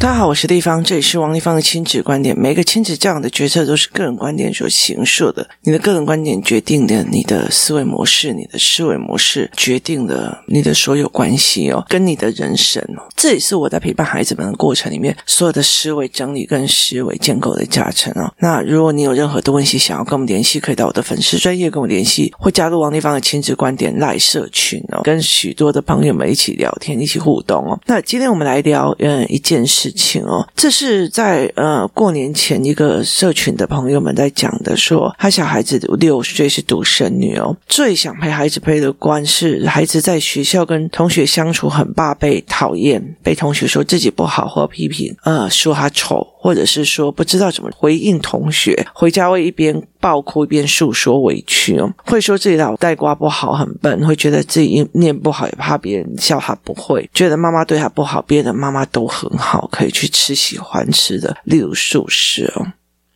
大家好，我是丽芳，这里是王丽芳的亲子观点。每个亲子这样的决策都是个人观点所形塑的。你的个人观点决定了你的思维模式，你的思维模式决定了你的所有关系哦，跟你的人生哦。这也是我在陪伴孩子们的过程里面所有的思维整理跟思维建构的加成哦。那如果你有任何的问题想要跟我们联系，可以到我的粉丝专业跟我联系，或加入王丽芳的亲子观点赖社群哦，跟许多的朋友们一起聊天，一起互动哦。那今天我们来聊嗯一件事。事情哦，这是在呃过年前一个社群的朋友们在讲的说，说他小孩子六岁是独生女哦，最想陪孩子陪的关是孩子在学校跟同学相处很怕被讨厌，被同学说自己不好或批评，呃说他丑，或者是说不知道怎么回应同学，回家会一边爆哭一边诉说委屈哦，会说自己脑袋瓜不好，很笨，会觉得自己念不好，也怕别人笑他不会，觉得妈妈对他不好，别的妈妈都很好，可以去吃喜欢吃的，例如素食哦。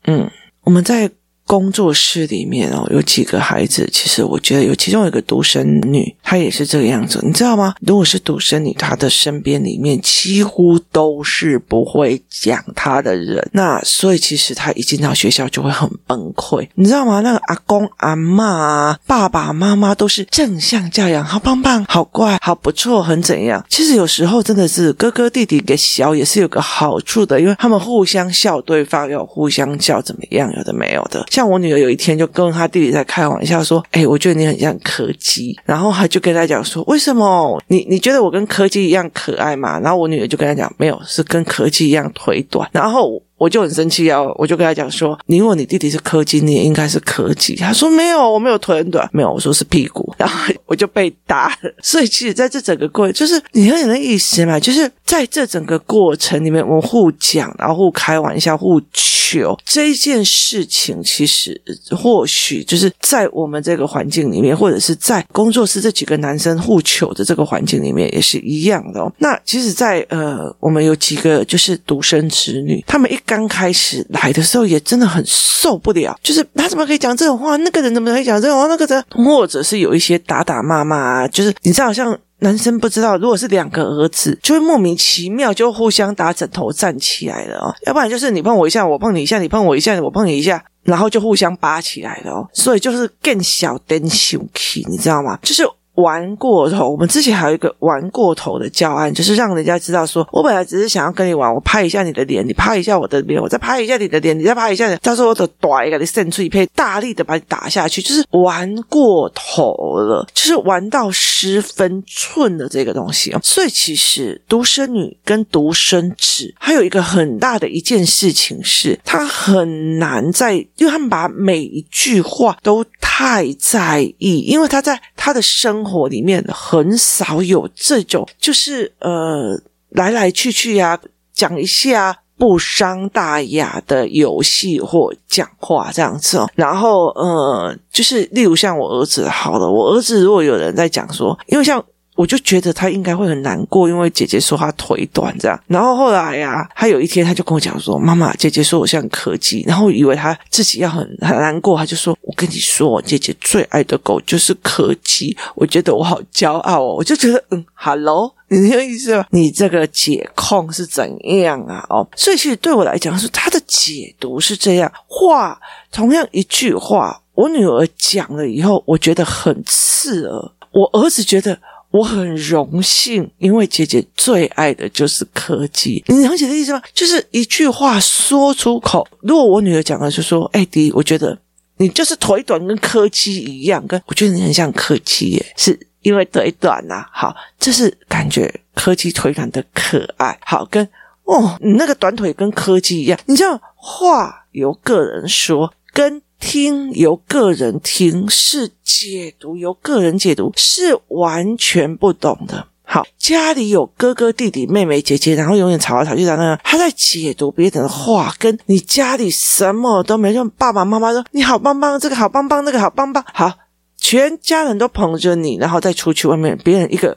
嗯，我们在。工作室里面哦，有几个孩子，其实我觉得有其中有一个独生女，她也是这个样子，你知道吗？如果是独生女，她的身边里面几乎都是不会讲她的人，那所以其实她一进到学校就会很崩溃，你知道吗？那个阿公阿嬷啊，爸爸妈妈都是正向教养，好棒棒，好乖，好不错，很怎样？其实有时候真的是哥哥弟弟给小也是有个好处的，因为他们互相笑对方，要互相叫怎么样，有的没有的，像。像我女儿有一天就跟她弟弟在开玩笑说：“哎，我觉得你很像柯基。”然后他就跟他讲说：“为什么？你你觉得我跟柯基一样可爱吗？”然后我女儿就跟他讲：“没有，是跟柯基一样腿短。”然后。我就很生气啊！我就跟他讲说：“你问你弟弟是柯基，你也应该是柯基。”他说：“没有，我没有腿很短，没有。”我说是屁股，然后我就被打了。所以其实在这整个过程，就是你有点那意思嘛，就是在这整个过程里面，我们互讲，然后互开玩笑，互求这件事情，其实或许就是在我们这个环境里面，或者是在工作室这几个男生互求的这个环境里面，也是一样的哦。那其实，在呃，我们有几个就是独生子女，他们一。刚开始来的时候也真的很受不了，就是他怎么可以讲这种话？那个人怎么可以讲这种话？那个人，或者是有一些打打骂骂啊，就是你知道，好像男生不知道，如果是两个儿子，就会莫名其妙就互相打枕头站起来了哦，要不然就是你碰我一下，我碰你一下，你碰我一下，我碰你一下，然后就互相扒起来了哦，所以就是更小灯羞气，你知道吗？就是。玩过头，我们之前还有一个玩过头的教案，就是让人家知道说，我本来只是想要跟你玩，我拍一下你的脸，你拍一下我的脸，我再拍一下你的脸，你再拍一下，到时候我的短一个，你伸出一片，大力的把你打下去，就是玩过头了，就是玩到失分寸的这个东西哦。所以其实独生女跟独生子还有一个很大的一件事情是，他很难在，因为他们把每一句话都太在意，因为他在他的生。活里面很少有这种，就是呃来来去去呀、啊，讲一下不伤大雅的游戏或讲话这样子哦。然后呃，就是例如像我儿子好了，我儿子如果有人在讲说，因为像。我就觉得他应该会很难过，因为姐姐说他腿短这样。然后后来呀、啊，他有一天他就跟我讲说：“妈妈，姐姐说我像柯基。”然后以为他自己要很很难过，他就说：“我跟你说，姐姐最爱的狗就是柯基。”我觉得我好骄傲哦，我就觉得嗯，Hello，你那个意思吗？你这个解控是怎样啊？哦，所以其实对我来讲是他的解读是这样。话同样一句话，我女儿讲了以后，我觉得很刺耳。我儿子觉得。我很荣幸，因为姐姐最爱的就是柯基。你了解的意思吗？就是一句话说出口。如果我女儿讲了，就说：“哎，迪，我觉得你就是腿短，跟柯基一样。跟我觉得你很像柯基耶，是因为腿短呐。好，这是感觉柯基腿短的可爱。好，跟哦，你那个短腿跟柯基一样。你知道，话由个人说，跟。听由个人听，是解读由个人解读，是完全不懂的。好，家里有哥哥、弟弟、妹妹、姐姐，然后永远吵来吵去，然后他在解读别人的话，跟你家里什么都没用。爸爸妈妈说你好棒棒，这个好棒棒，那个好棒棒，好，全家人都捧着你，然后再出去外面，别人一个。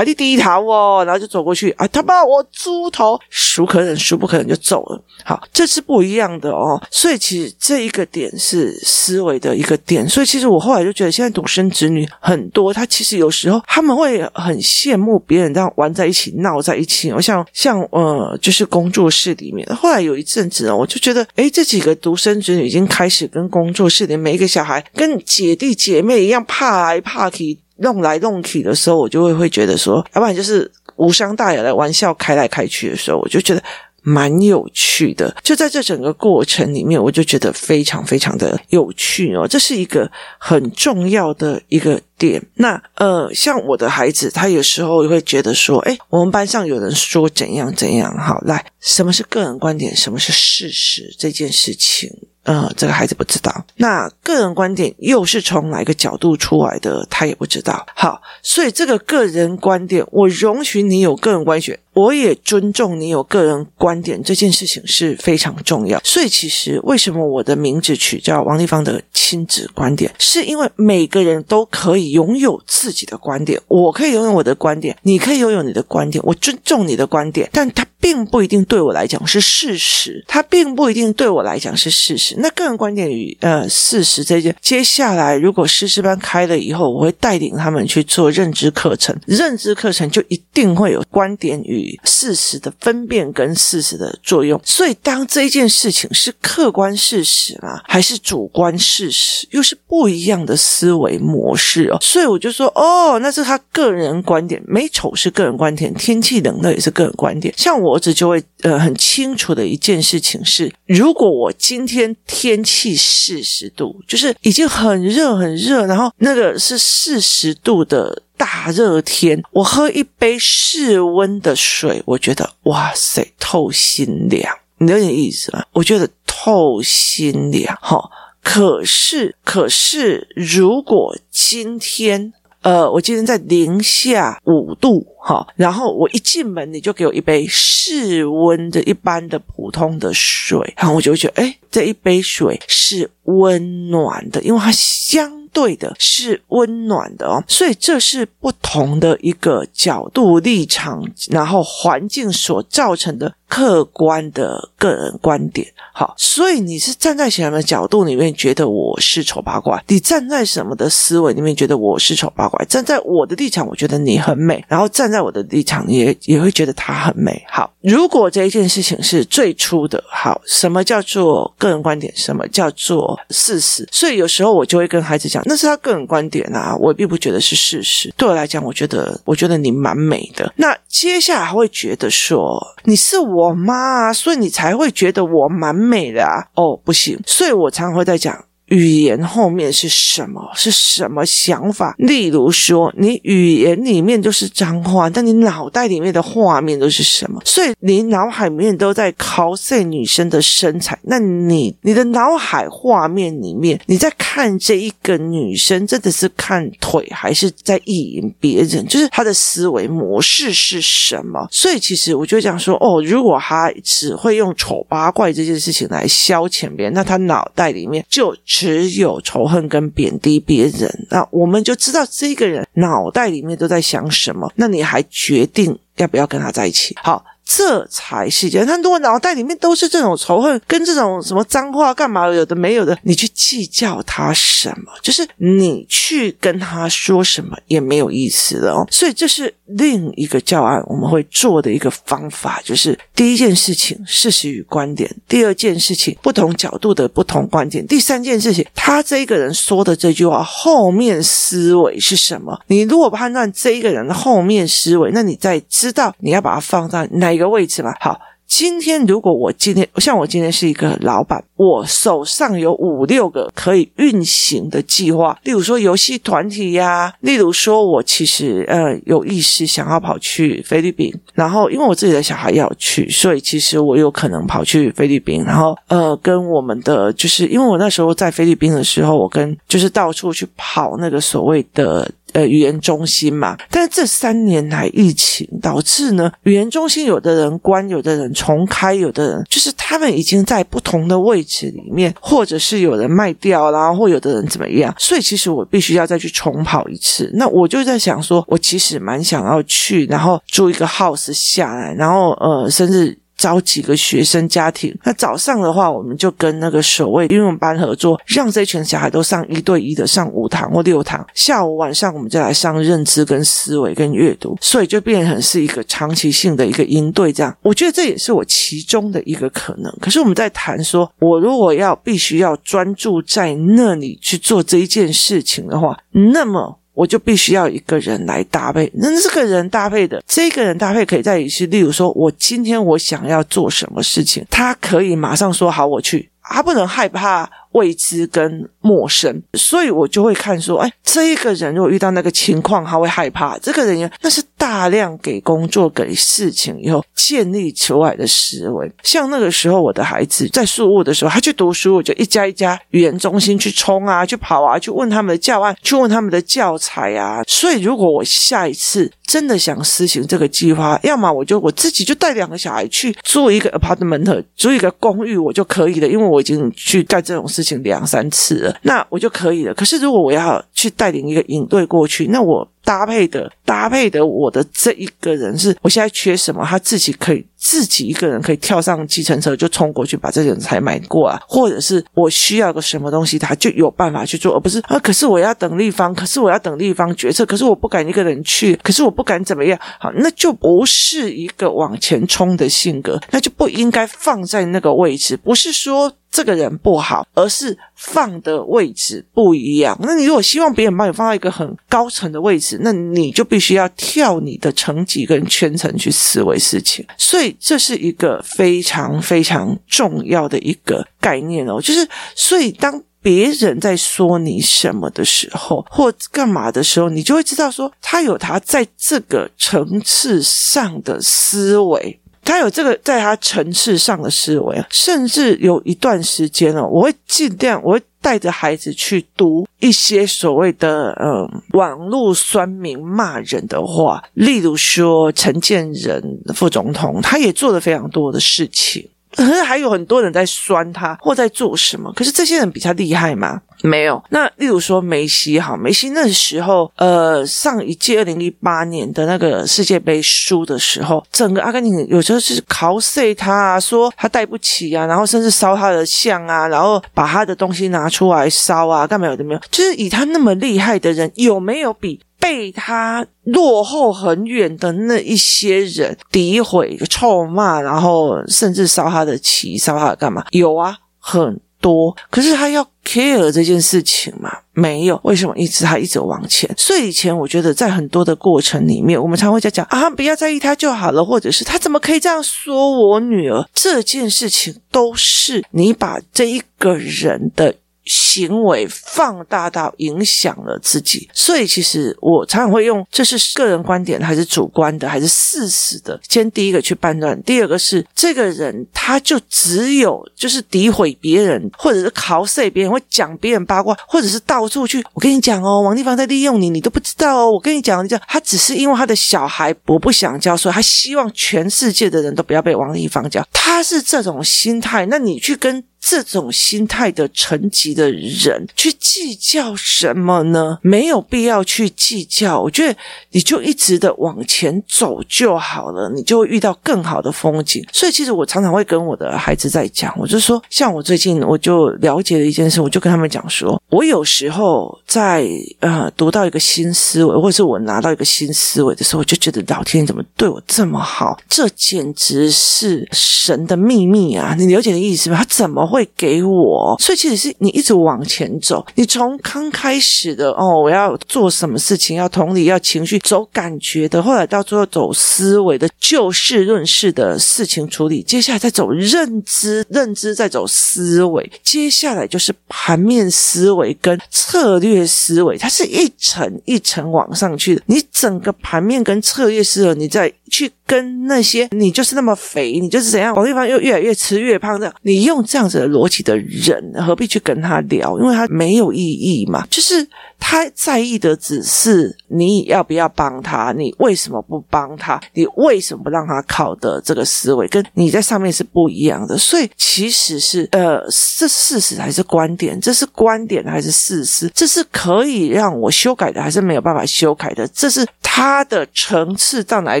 啊，你低头哦，然后就走过去啊，他把我猪头，孰可忍孰不可忍就走了。好，这是不一样的哦。所以其实这一个点是思维的一个点。所以其实我后来就觉得，现在独生子女很多，他其实有时候他们会很羡慕别人这样玩在一起、闹在一起。我像像呃，就是工作室里面，后来有一阵子呢，我就觉得，诶，这几个独生子女已经开始跟工作室里每一个小孩跟姐弟姐妹一样，怕来怕去。弄来弄去的时候，我就会会觉得说，要不然就是无伤大雅的玩笑开来开去的时候，我就觉得蛮有趣的。就在这整个过程里面，我就觉得非常非常的有趣哦。这是一个很重要的一个点。那呃，像我的孩子，他有时候会觉得说，诶，我们班上有人说怎样怎样。好，来，什么是个人观点？什么是事实？这件事情。呃，这个孩子不知道，那个人观点又是从哪个角度出来的，他也不知道。好，所以这个个人观点，我容许你有个人观点，我也尊重你有个人观点，这件事情是非常重要。所以，其实为什么我的名字取叫王丽芳的亲子观点，是因为每个人都可以拥有自己的观点，我可以拥有我的观点，你可以拥有你的观点，我尊重你的观点，但他。并不一定对我来讲是事实，它并不一定对我来讲是事实。那个人观点与呃事实这件，接下来如果诗诗班开了以后，我会带领他们去做认知课程，认知课程就一定会有观点与事实的分辨跟事实的作用。所以，当这件事情是客观事实啊，还是主观事实，又是不一样的思维模式哦。所以我就说，哦，那是他个人观点，美丑是个人观点，天气冷的也是个人观点，像我。儿子就会呃很清楚的一件事情是，如果我今天天气四十度，就是已经很热很热，然后那个是四十度的大热天，我喝一杯室温的水，我觉得哇塞透心凉，你有点意思吗？我觉得透心凉，哈。可是可是如果今天。呃，我今天在零下五度，哈，然后我一进门，你就给我一杯室温的一般的普通的水，然后我就会觉得，诶，这一杯水是温暖的，因为它相对的是温暖的哦，所以这是不同的一个角度立场，然后环境所造成的。客观的个人观点，好，所以你是站在什么角度里面觉得我是丑八怪？你站在什么的思维里面觉得我是丑八怪？站在我的立场，我觉得你很美，然后站在我的立场也也会觉得他很美。好，如果这一件事情是最初的，好，什么叫做个人观点？什么叫做事实？所以有时候我就会跟孩子讲，那是他个人观点啊，我并不觉得是事实。对我来讲，我觉得我觉得你蛮美的。那接下来会觉得说你是我。我妈，所以你才会觉得我蛮美的啊？哦，不行，所以我常常会在讲。语言后面是什么？是什么想法？例如说，你语言里面都是脏话，但你脑袋里面的画面都是什么？所以你脑海里面都在 cos 女生的身材，那你你的脑海画面里面，你在看这一个女生，真的是看腿，还是在意淫别人？就是她的思维模式是什么？所以其实我就讲说，哦，如果他只会用丑八怪这件事情来消遣别人，那他脑袋里面就。只有仇恨跟贬低别人，那我们就知道这个人脑袋里面都在想什么。那你还决定要不要跟他在一起？好。这才是真。他如果脑袋里面都是这种仇恨，跟这种什么脏话干嘛有的没有的，你去计较他什么？就是你去跟他说什么也没有意思的哦。所以这是另一个教案我们会做的一个方法，就是第一件事情事实与观点，第二件事情不同角度的不同观点，第三件事情他这一个人说的这句话后面思维是什么？你如果判断这一个人的后面思维，那你再知道你要把它放在哪个的位置嘛，好。今天如果我今天像我今天是一个老板，我手上有五六个可以运行的计划，例如说游戏团体呀，例如说我其实呃有意识想要跑去菲律宾，然后因为我自己的小孩要去，所以其实我有可能跑去菲律宾，然后呃跟我们的就是因为我那时候在菲律宾的时候，我跟就是到处去跑那个所谓的。呃语言中心嘛。但是这三年来疫情导致呢，语言中心有的人关，有的人重开，有的人就是他们已经在不同的位置里面，或者是有人卖掉，然后或有的人怎么样，所以其实我必须要再去重跑一次。那我就在想说，我其实蛮想要去，然后租一个 house 下来，然后呃，甚至。找几个学生家庭，那早上的话，我们就跟那个守卫英文班合作，让这群小孩都上一对一的上五堂或六堂。下午晚上我们就来上认知跟思维跟阅读，所以就变成是一个长期性的一个应对这样。我觉得这也是我其中的一个可能。可是我们在谈说，我如果要必须要专注在那里去做这一件事情的话，那么。我就必须要一个人来搭配，那这个人搭配的这个人搭配可以在于是，例如说我今天我想要做什么事情，他可以马上说好，我去，他不能害怕。未知跟陌生，所以我就会看说，哎，这一个人如果遇到那个情况，他会害怕。这个人那是大量给工作、给事情以后建立出来的思维。像那个时候，我的孩子在宿雾的时候，他去读书，我就一家一家语言中心去冲啊，去跑啊，去问他们的教案，去问他们的教材啊。所以，如果我下一次真的想实行这个计划，要么我就我自己就带两个小孩去租一个 apartment，租一个公寓，我就可以了，因为我已经去干这种事。事情两三次了，那我就可以了。可是如果我要去带领一个营队过去，那我搭配的搭配的我的这一个人是，我现在缺什么，他自己可以自己一个人可以跳上计程车就冲过去把这个人才买过啊，或者是我需要个什么东西，他就有办法去做，而不是啊。可是我要等立方，可是我要等立方决策，可是我不敢一个人去，可是我不敢怎么样。好，那就不是一个往前冲的性格，那就不应该放在那个位置。不是说。这个人不好，而是放的位置不一样。那你如果希望别人把你放到一个很高层的位置，那你就必须要跳你的层级跟圈层去思维事情。所以这是一个非常非常重要的一个概念哦。就是所以当别人在说你什么的时候，或干嘛的时候，你就会知道说他有他在这个层次上的思维。他有这个在他层次上的思维，甚至有一段时间哦，我会尽量，我会带着孩子去读一些所谓的嗯网络酸民骂人的话，例如说陈建仁副总统，他也做了非常多的事情。可是还有很多人在酸他或在做什么，可是这些人比他厉害吗？没有。那例如说梅西，哈，梅西那时候，呃，上一届二零一八年的那个世界杯输的时候，整个阿根廷有时候是 cos 他啊，说他带不起啊，然后甚至烧他的像啊，然后把他的东西拿出来烧啊，干嘛有的没有？就是以他那么厉害的人，有没有比？被他落后很远的那一些人诋毁、臭骂，然后甚至烧他的旗、烧他的干嘛？有啊，很多。可是他要 care 这件事情嘛？没有。为什么一直他一直往前？所以以前我觉得在很多的过程里面，我们常会在讲啊，不要在意他就好了，或者是他怎么可以这样说我女儿？这件事情都是你把这一个人的。行为放大到影响了自己，所以其实我常常会用这是个人观点还是主观的还是事实的，先第一个去判断，第二个是这个人他就只有就是诋毁别人，或者是嘲笑别人，会讲别人八卦，或者是到处去。我跟你讲哦，王立方在利用你，你都不知道哦。我跟你讲，你讲他只是因为他的小孩我不想教，所以他希望全世界的人都不要被王立方教。他是这种心态，那你去跟。这种心态的层级的人去计较什么呢？没有必要去计较。我觉得你就一直的往前走就好了，你就会遇到更好的风景。所以，其实我常常会跟我的孩子在讲，我就说，像我最近我就了解了一件事，我就跟他们讲说，我有时候在呃读到一个新思维，或者是我拿到一个新思维的时候，我就觉得老天怎么对我这么好？这简直是神的秘密啊！你了解的意思吗？他怎么？会给我，所以其实是你一直往前走。你从刚开始的哦，我要做什么事情，要同理，要情绪，走感觉的，后来到最后走思维的，就事论事的事情处理，接下来再走认知，认知再走思维，接下来就是盘面思维跟策略思维，它是一层一层往上去的。你整个盘面跟策略思维，你再去跟那些你就是那么肥，你就是怎样，往地方又越来越吃越胖的，你用这样子逻辑的人，何必去跟他聊？因为他没有意义嘛。就是他在意的只是你要不要帮他，你为什么不帮他，你为什么不让他考的这个思维，跟你在上面是不一样的。所以其实是呃，这事实还是观点？这是观点还是事实？这是可以让我修改的，还是没有办法修改的？这是他的层次到哪一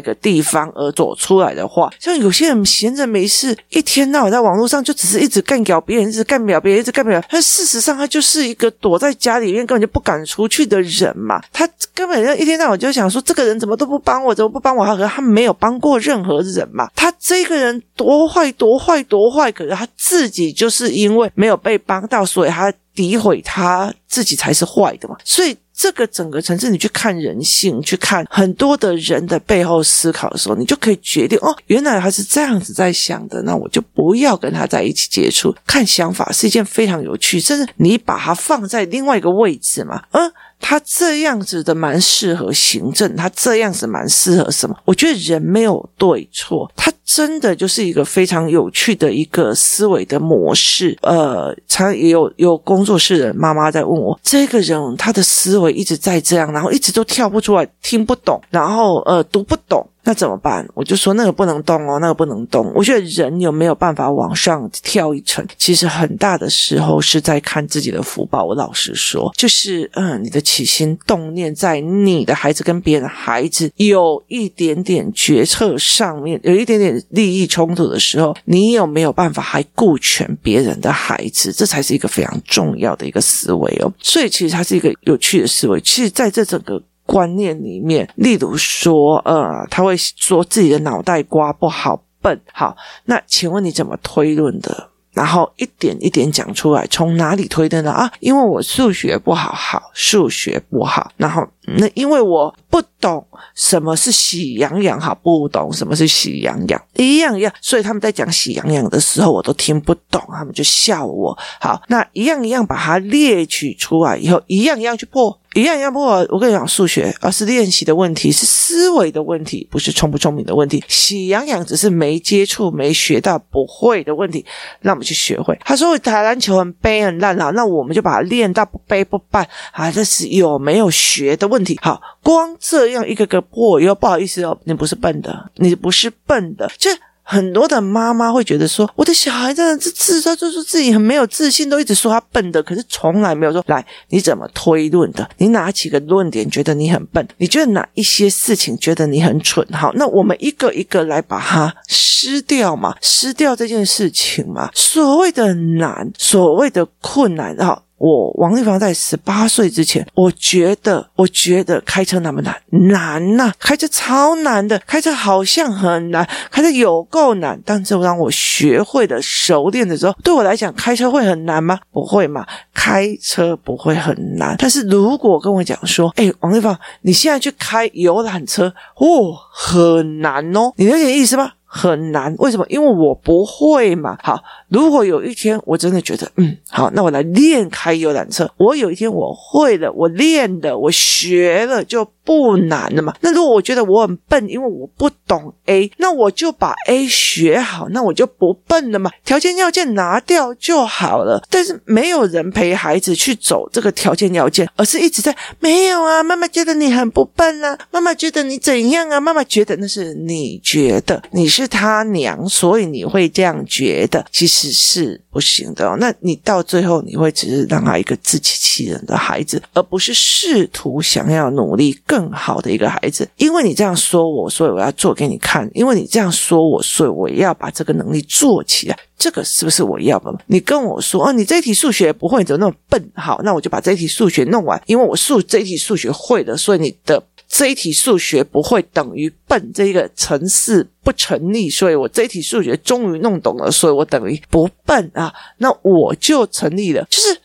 个地方而走出来的话，像有些人闲着没事，一天到晚在网络上就只是一直干掉别人，一直干掉别人，一直干掉。但事实上，他就是一个躲在家里面根本就不敢出去的人嘛。他根本就一天到晚就想说，这个人怎么都不帮我，怎么不帮我？他可他没有帮过任何人嘛。他这个人多坏，多坏，多坏，可是他自己就是因为没有被帮到，所以他诋毁他自己才是坏的嘛。所以。这个整个城市，你去看人性，去看很多的人的背后思考的时候，你就可以决定哦，原来他是这样子在想的，那我就不要跟他在一起接触。看想法是一件非常有趣，甚至你把它放在另外一个位置嘛，嗯。他这样子的蛮适合行政，他这样子蛮适合什么？我觉得人没有对错，他真的就是一个非常有趣的一个思维的模式。呃，常也有有工作室的妈妈在问我，这个人他的思维一直在这样，然后一直都跳不出来，听不懂，然后呃读不懂。那怎么办？我就说那个不能动哦，那个不能动。我觉得人有没有办法往上跳一层，其实很大的时候是在看自己的福报。我老实说，就是嗯，你的起心动念，在你的孩子跟别人孩子有一点点决策上面有一点点利益冲突的时候，你有没有办法还顾全别人的孩子？这才是一个非常重要的一个思维哦。所以其实它是一个有趣的思维。其实在这整个。观念里面，例如说，呃，他会说自己的脑袋瓜不好，笨。好，那请问你怎么推论的？然后一点一点讲出来，从哪里推的呢？啊，因为我数学不好，好，数学不好。然后那因为我不懂什么是喜羊羊，好，不懂什么是喜羊羊，一样一样。所以他们在讲喜羊羊的时候，我都听不懂，他们就笑我。好，那一样一样把它列举出来以后，一样一样去破。一样一样，不过我跟你讲，数学而是练习的问题，是思维的问题，不是聪不聪明的问题。喜羊羊只是没接触、没学到、不会的问题，让我们去学会。他说打篮球很背很烂啊，那我们就把它练到不背不败啊，这是有没有学的问题。好，光这样一个个破，又不好意思哦，你不是笨的，你不是笨的，就。很多的妈妈会觉得说，我的小孩真的是自他就是自己很没有自信，都一直说他笨的，可是从来没有说来你怎么推论的？你哪几个论点，觉得你很笨？你觉得哪一些事情觉得你很蠢？好，那我们一个一个来把它撕掉嘛，撕掉这件事情嘛。所谓的难，所谓的困难，哈。我王丽芳在十八岁之前，我觉得，我觉得开车难不难？难呐、开车超难的，开车好像很难，开车有够难。但是当我学会了、熟练的时候，对我来讲，开车会很难吗？不会嘛，开车不会很难。但是如果跟我讲说，哎，王丽芳，你现在去开游览车，哦，很难哦，你了解意思吗？很难，为什么？因为我不会嘛。好，如果有一天我真的觉得，嗯，好，那我来练开游览车。我有一天我会了，我练的，我学了，就不难了嘛。那如果我觉得我很笨，因为我不懂 A，那我就把 A 学好，那我就不笨了嘛。条件要件拿掉就好了。但是没有人陪孩子去走这个条件要件，而是一直在没有啊。妈妈觉得你很不笨啊，妈妈觉得你怎样啊？妈妈觉得那是你觉得你是。是他娘，所以你会这样觉得，其实是不行的。那你到最后，你会只是让他一个自欺欺人的孩子，而不是试图想要努力更好的一个孩子。因为你这样说我，所以我要做给你看。因为你这样说我，所以我要把这个能力做起来。这个是不是我要的？你跟我说哦，你这一题数学不会，你怎么那么笨？好，那我就把这一题数学弄完，因为我数这一题数学会了，所以你的。这一题数学不会等于笨，这个程式不成立，所以我这一题数学终于弄懂了，所以我等于不笨啊，那我就成立了，就是。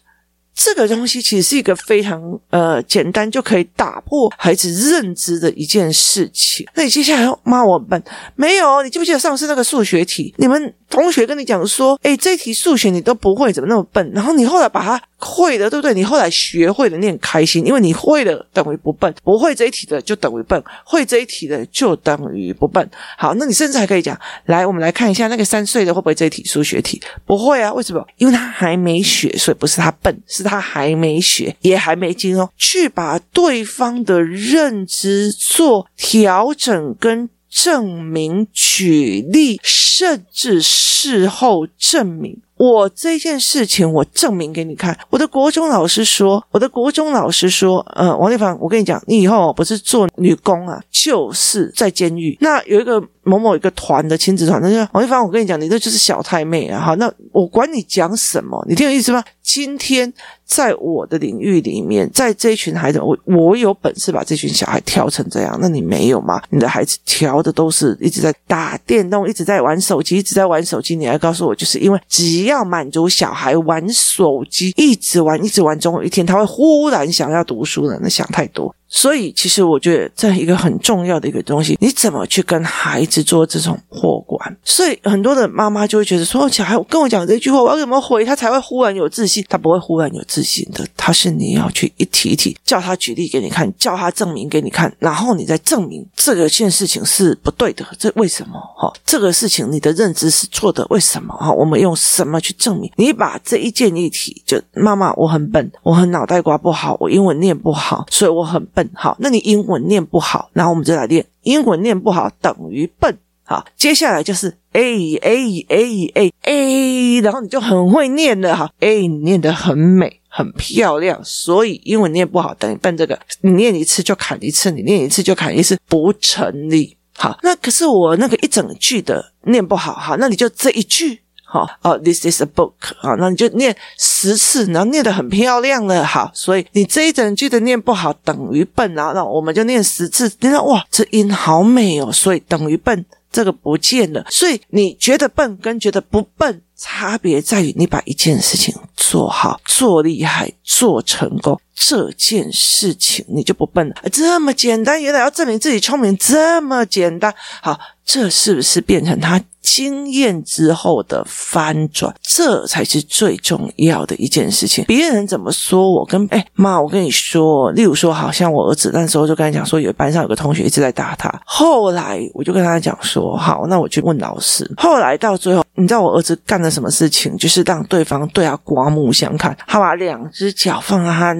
这个东西其实是一个非常呃简单就可以打破孩子认知的一件事情。那你接下来要骂我笨？没有，你记不记得上次那个数学题？你们同学跟你讲说，诶，这题数学你都不会，怎么那么笨？然后你后来把它会的，对不对？你后来学会了，你很开心，因为你会了等于不笨，不会这一题的就等于笨，会这一题的就等于不笨。好，那你甚至还可以讲，来，我们来看一下那个三岁的会不会这一题数学题？不会啊，为什么？因为他还没学，所以不是他笨，是他还没学，也还没精哦。去把对方的认知做调整跟证明、举例，甚至事后证明。我这件事情，我证明给你看。我的国中老师说，我的国中老师说，呃，王丽芳，我跟你讲，你以后不是做女工啊，就是在监狱。那有一个某某一个团的亲子团，那就王丽芳，我跟你讲，你这就是小太妹啊！好，那我管你讲什么，你听有意思吗？今天在我的领域里面，在这群孩子，我我有本事把这群小孩调成这样，那你没有吗？你的孩子调的都是一直在打电动，一直在玩手机，一直在玩手机。你还告诉我，就是因为只要满足小孩玩手机，一直玩，一直玩，总有一天他会忽然想要读书了。那想太多。所以，其实我觉得这一个很重要的一个东西，你怎么去跟孩子做这种破关？所以很多的妈妈就会觉得说，小孩跟我讲这句话，我要怎么回他才会忽然有自信？他不会忽然有自信的，他是你要去一题一题叫他举例给你看，叫他证明给你看，然后你再证明这个件事情是不对的，这为什么？哈，这个事情你的认知是错的，为什么？哈，我们用什么去证明？你把这一件议题，就妈妈，我很笨，我很脑袋瓜不好，我英文念不好，所以我很笨。好，那你英文念不好，然后我们就来练英文念不好等于笨。好，接下来就是 A A A A A，然后你就很会念了哈。A 你念得很美，很漂亮，所以英文念不好等于笨。这个你念一次就砍一次，你念一次就砍一次，不成立。好，那可是我那个一整句的念不好，好，那你就这一句。好哦，This is a book。好，那你就念十次，然后念得很漂亮了。好，所以你这一整句的念不好等于笨，然后那我们就念十次。你看哇，这音好美哦，所以等于笨，这个不见了。所以你觉得笨跟觉得不笨，差别在于你把一件事情做好、做厉害、做成功，这件事情你就不笨了。这么简单，原来要证明自己聪明这么简单。好，这是不是变成他？经验之后的翻转，这才是最重要的一件事情。别人怎么说我跟哎妈，我跟你说，例如说，好像我儿子那时候就跟他讲说，有班上有个同学一直在打他。后来我就跟他讲说，好，那我去问老师。后来到最后，你知道我儿子干了什么事情？就是让对方对他刮目相看，他把两只脚放在他。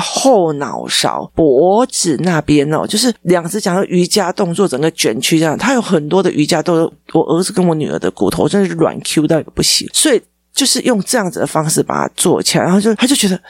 后脑勺、脖子那边哦，就是两只脚的瑜伽动作，整个卷曲这样。他有很多的瑜伽动作，我儿子跟我女儿的骨头真的是软 Q 到一个不行，所以就是用这样子的方式把它做起来，然后就他就觉得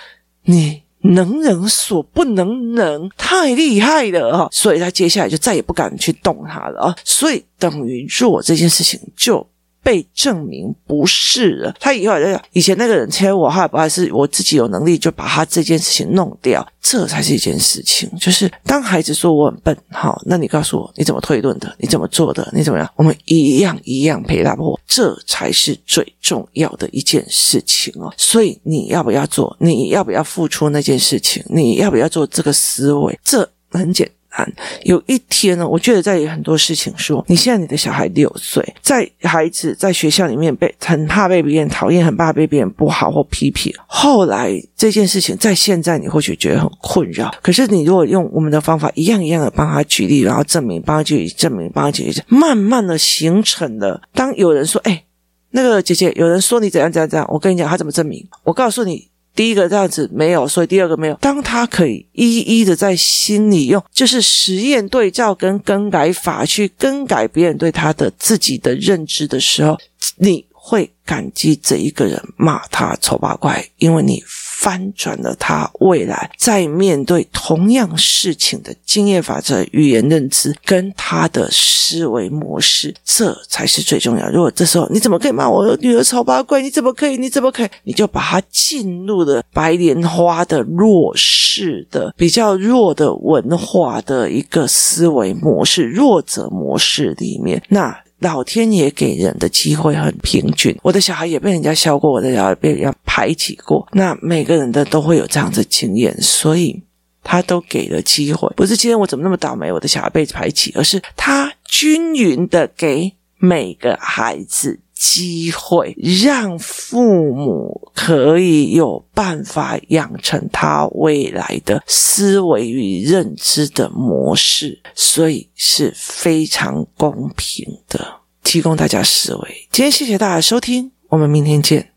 你能人所不能能，太厉害了哈，所以他接下来就再也不敢去动它了啊，所以等于做这件事情就。被证明不是了，他以后就以前那个人切我，还不还是我自己有能力就把他这件事情弄掉，这才是一件事情。就是当孩子说我很笨，好，那你告诉我你怎么推论的，你怎么做的，你怎么样？我们一样一样陪他过，这才是最重要的一件事情哦。所以你要不要做？你要不要付出那件事情？你要不要做这个思维？这很简有一天呢，我觉得在很多事情说，你现在你的小孩六岁，在孩子在学校里面被很怕被别人讨厌，很怕被别人不好或批评。后来这件事情在现在你或许觉得很困扰，可是你如果用我们的方法一样一样的帮他举例，然后证明，帮他举例证明，帮他举例，慢慢的形成了。当有人说：“哎，那个姐姐，有人说你怎样怎样怎样。”我跟你讲，他怎么证明？我告诉你。第一个这样子没有，所以第二个没有。当他可以一一的在心里用，就是实验对照跟更改法去更改别人对他的自己的认知的时候，你会感激这一个人骂他丑八怪，因为你。翻转了他未来在面对同样事情的经验法则、语言认知跟他的思维模式，这才是最重要。如果这时候你怎么可以骂我女儿丑八怪？你怎么可以？你怎么可以？你就把他进入了白莲花的弱势的比较弱的文化的一个思维模式、弱者模式里面，那。老天爷给人的机会很平均，我的小孩也被人家削过，我的小孩被人家排挤过，那每个人的都会有这样子经验，所以他都给了机会，不是今天我怎么那么倒霉，我的小孩被排挤，而是他均匀的给每个孩子。机会，让父母可以有办法养成他未来的思维与认知的模式，所以是非常公平的，提供大家思维。今天谢谢大家收听，我们明天见。